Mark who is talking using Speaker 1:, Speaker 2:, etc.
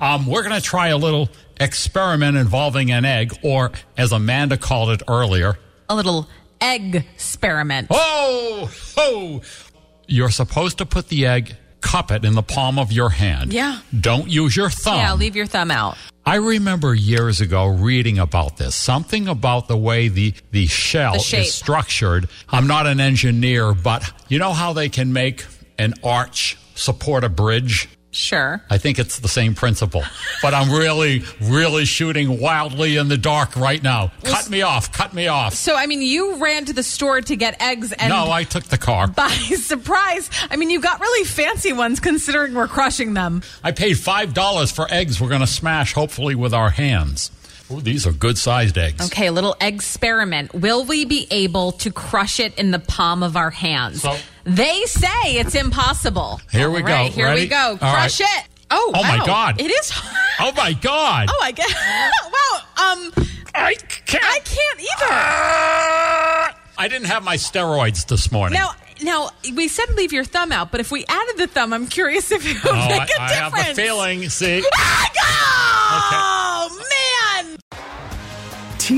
Speaker 1: Um, we're going to try a little experiment involving an egg, or as Amanda called it earlier,
Speaker 2: a little egg experiment.
Speaker 1: Oh, oh! You're supposed to put the egg, cup it in the palm of your hand.
Speaker 2: Yeah.
Speaker 1: Don't use your thumb.
Speaker 2: Yeah, leave your thumb out.
Speaker 1: I remember years ago reading about this. Something about the way the, the shell
Speaker 2: The
Speaker 1: is structured. I'm not an engineer, but you know how they can make an arch support a bridge?
Speaker 2: Sure.
Speaker 1: I think it's the same principle. But I'm really, really shooting wildly in the dark right now. Cut me off. Cut me off.
Speaker 2: So, I mean, you ran to the store to get eggs and.
Speaker 1: No, I took the car.
Speaker 2: By surprise. I mean, you got really fancy ones considering we're crushing them.
Speaker 1: I paid $5 for eggs we're going to smash, hopefully, with our hands. Ooh, these are good sized eggs.
Speaker 2: Okay, a little egg experiment. Will we be able to crush it in the palm of our hands?
Speaker 1: So-
Speaker 2: they say it's impossible.
Speaker 1: Here we go.
Speaker 2: here
Speaker 1: Ready?
Speaker 2: we go. Crush
Speaker 1: right.
Speaker 2: it. Oh,
Speaker 1: Oh, my. God.
Speaker 2: It is. Hard.
Speaker 1: Oh my God.
Speaker 2: Oh, I get. wow. Um,
Speaker 1: I can't.
Speaker 2: I can't either.
Speaker 1: I didn't have my steroids this morning.
Speaker 2: Now, now we said leave your thumb out, but if we added the thumb, I'm curious if it would
Speaker 1: Oh,
Speaker 2: make
Speaker 1: I,
Speaker 2: a
Speaker 1: I have
Speaker 2: difference.
Speaker 1: a feeling. See,
Speaker 2: Oh man!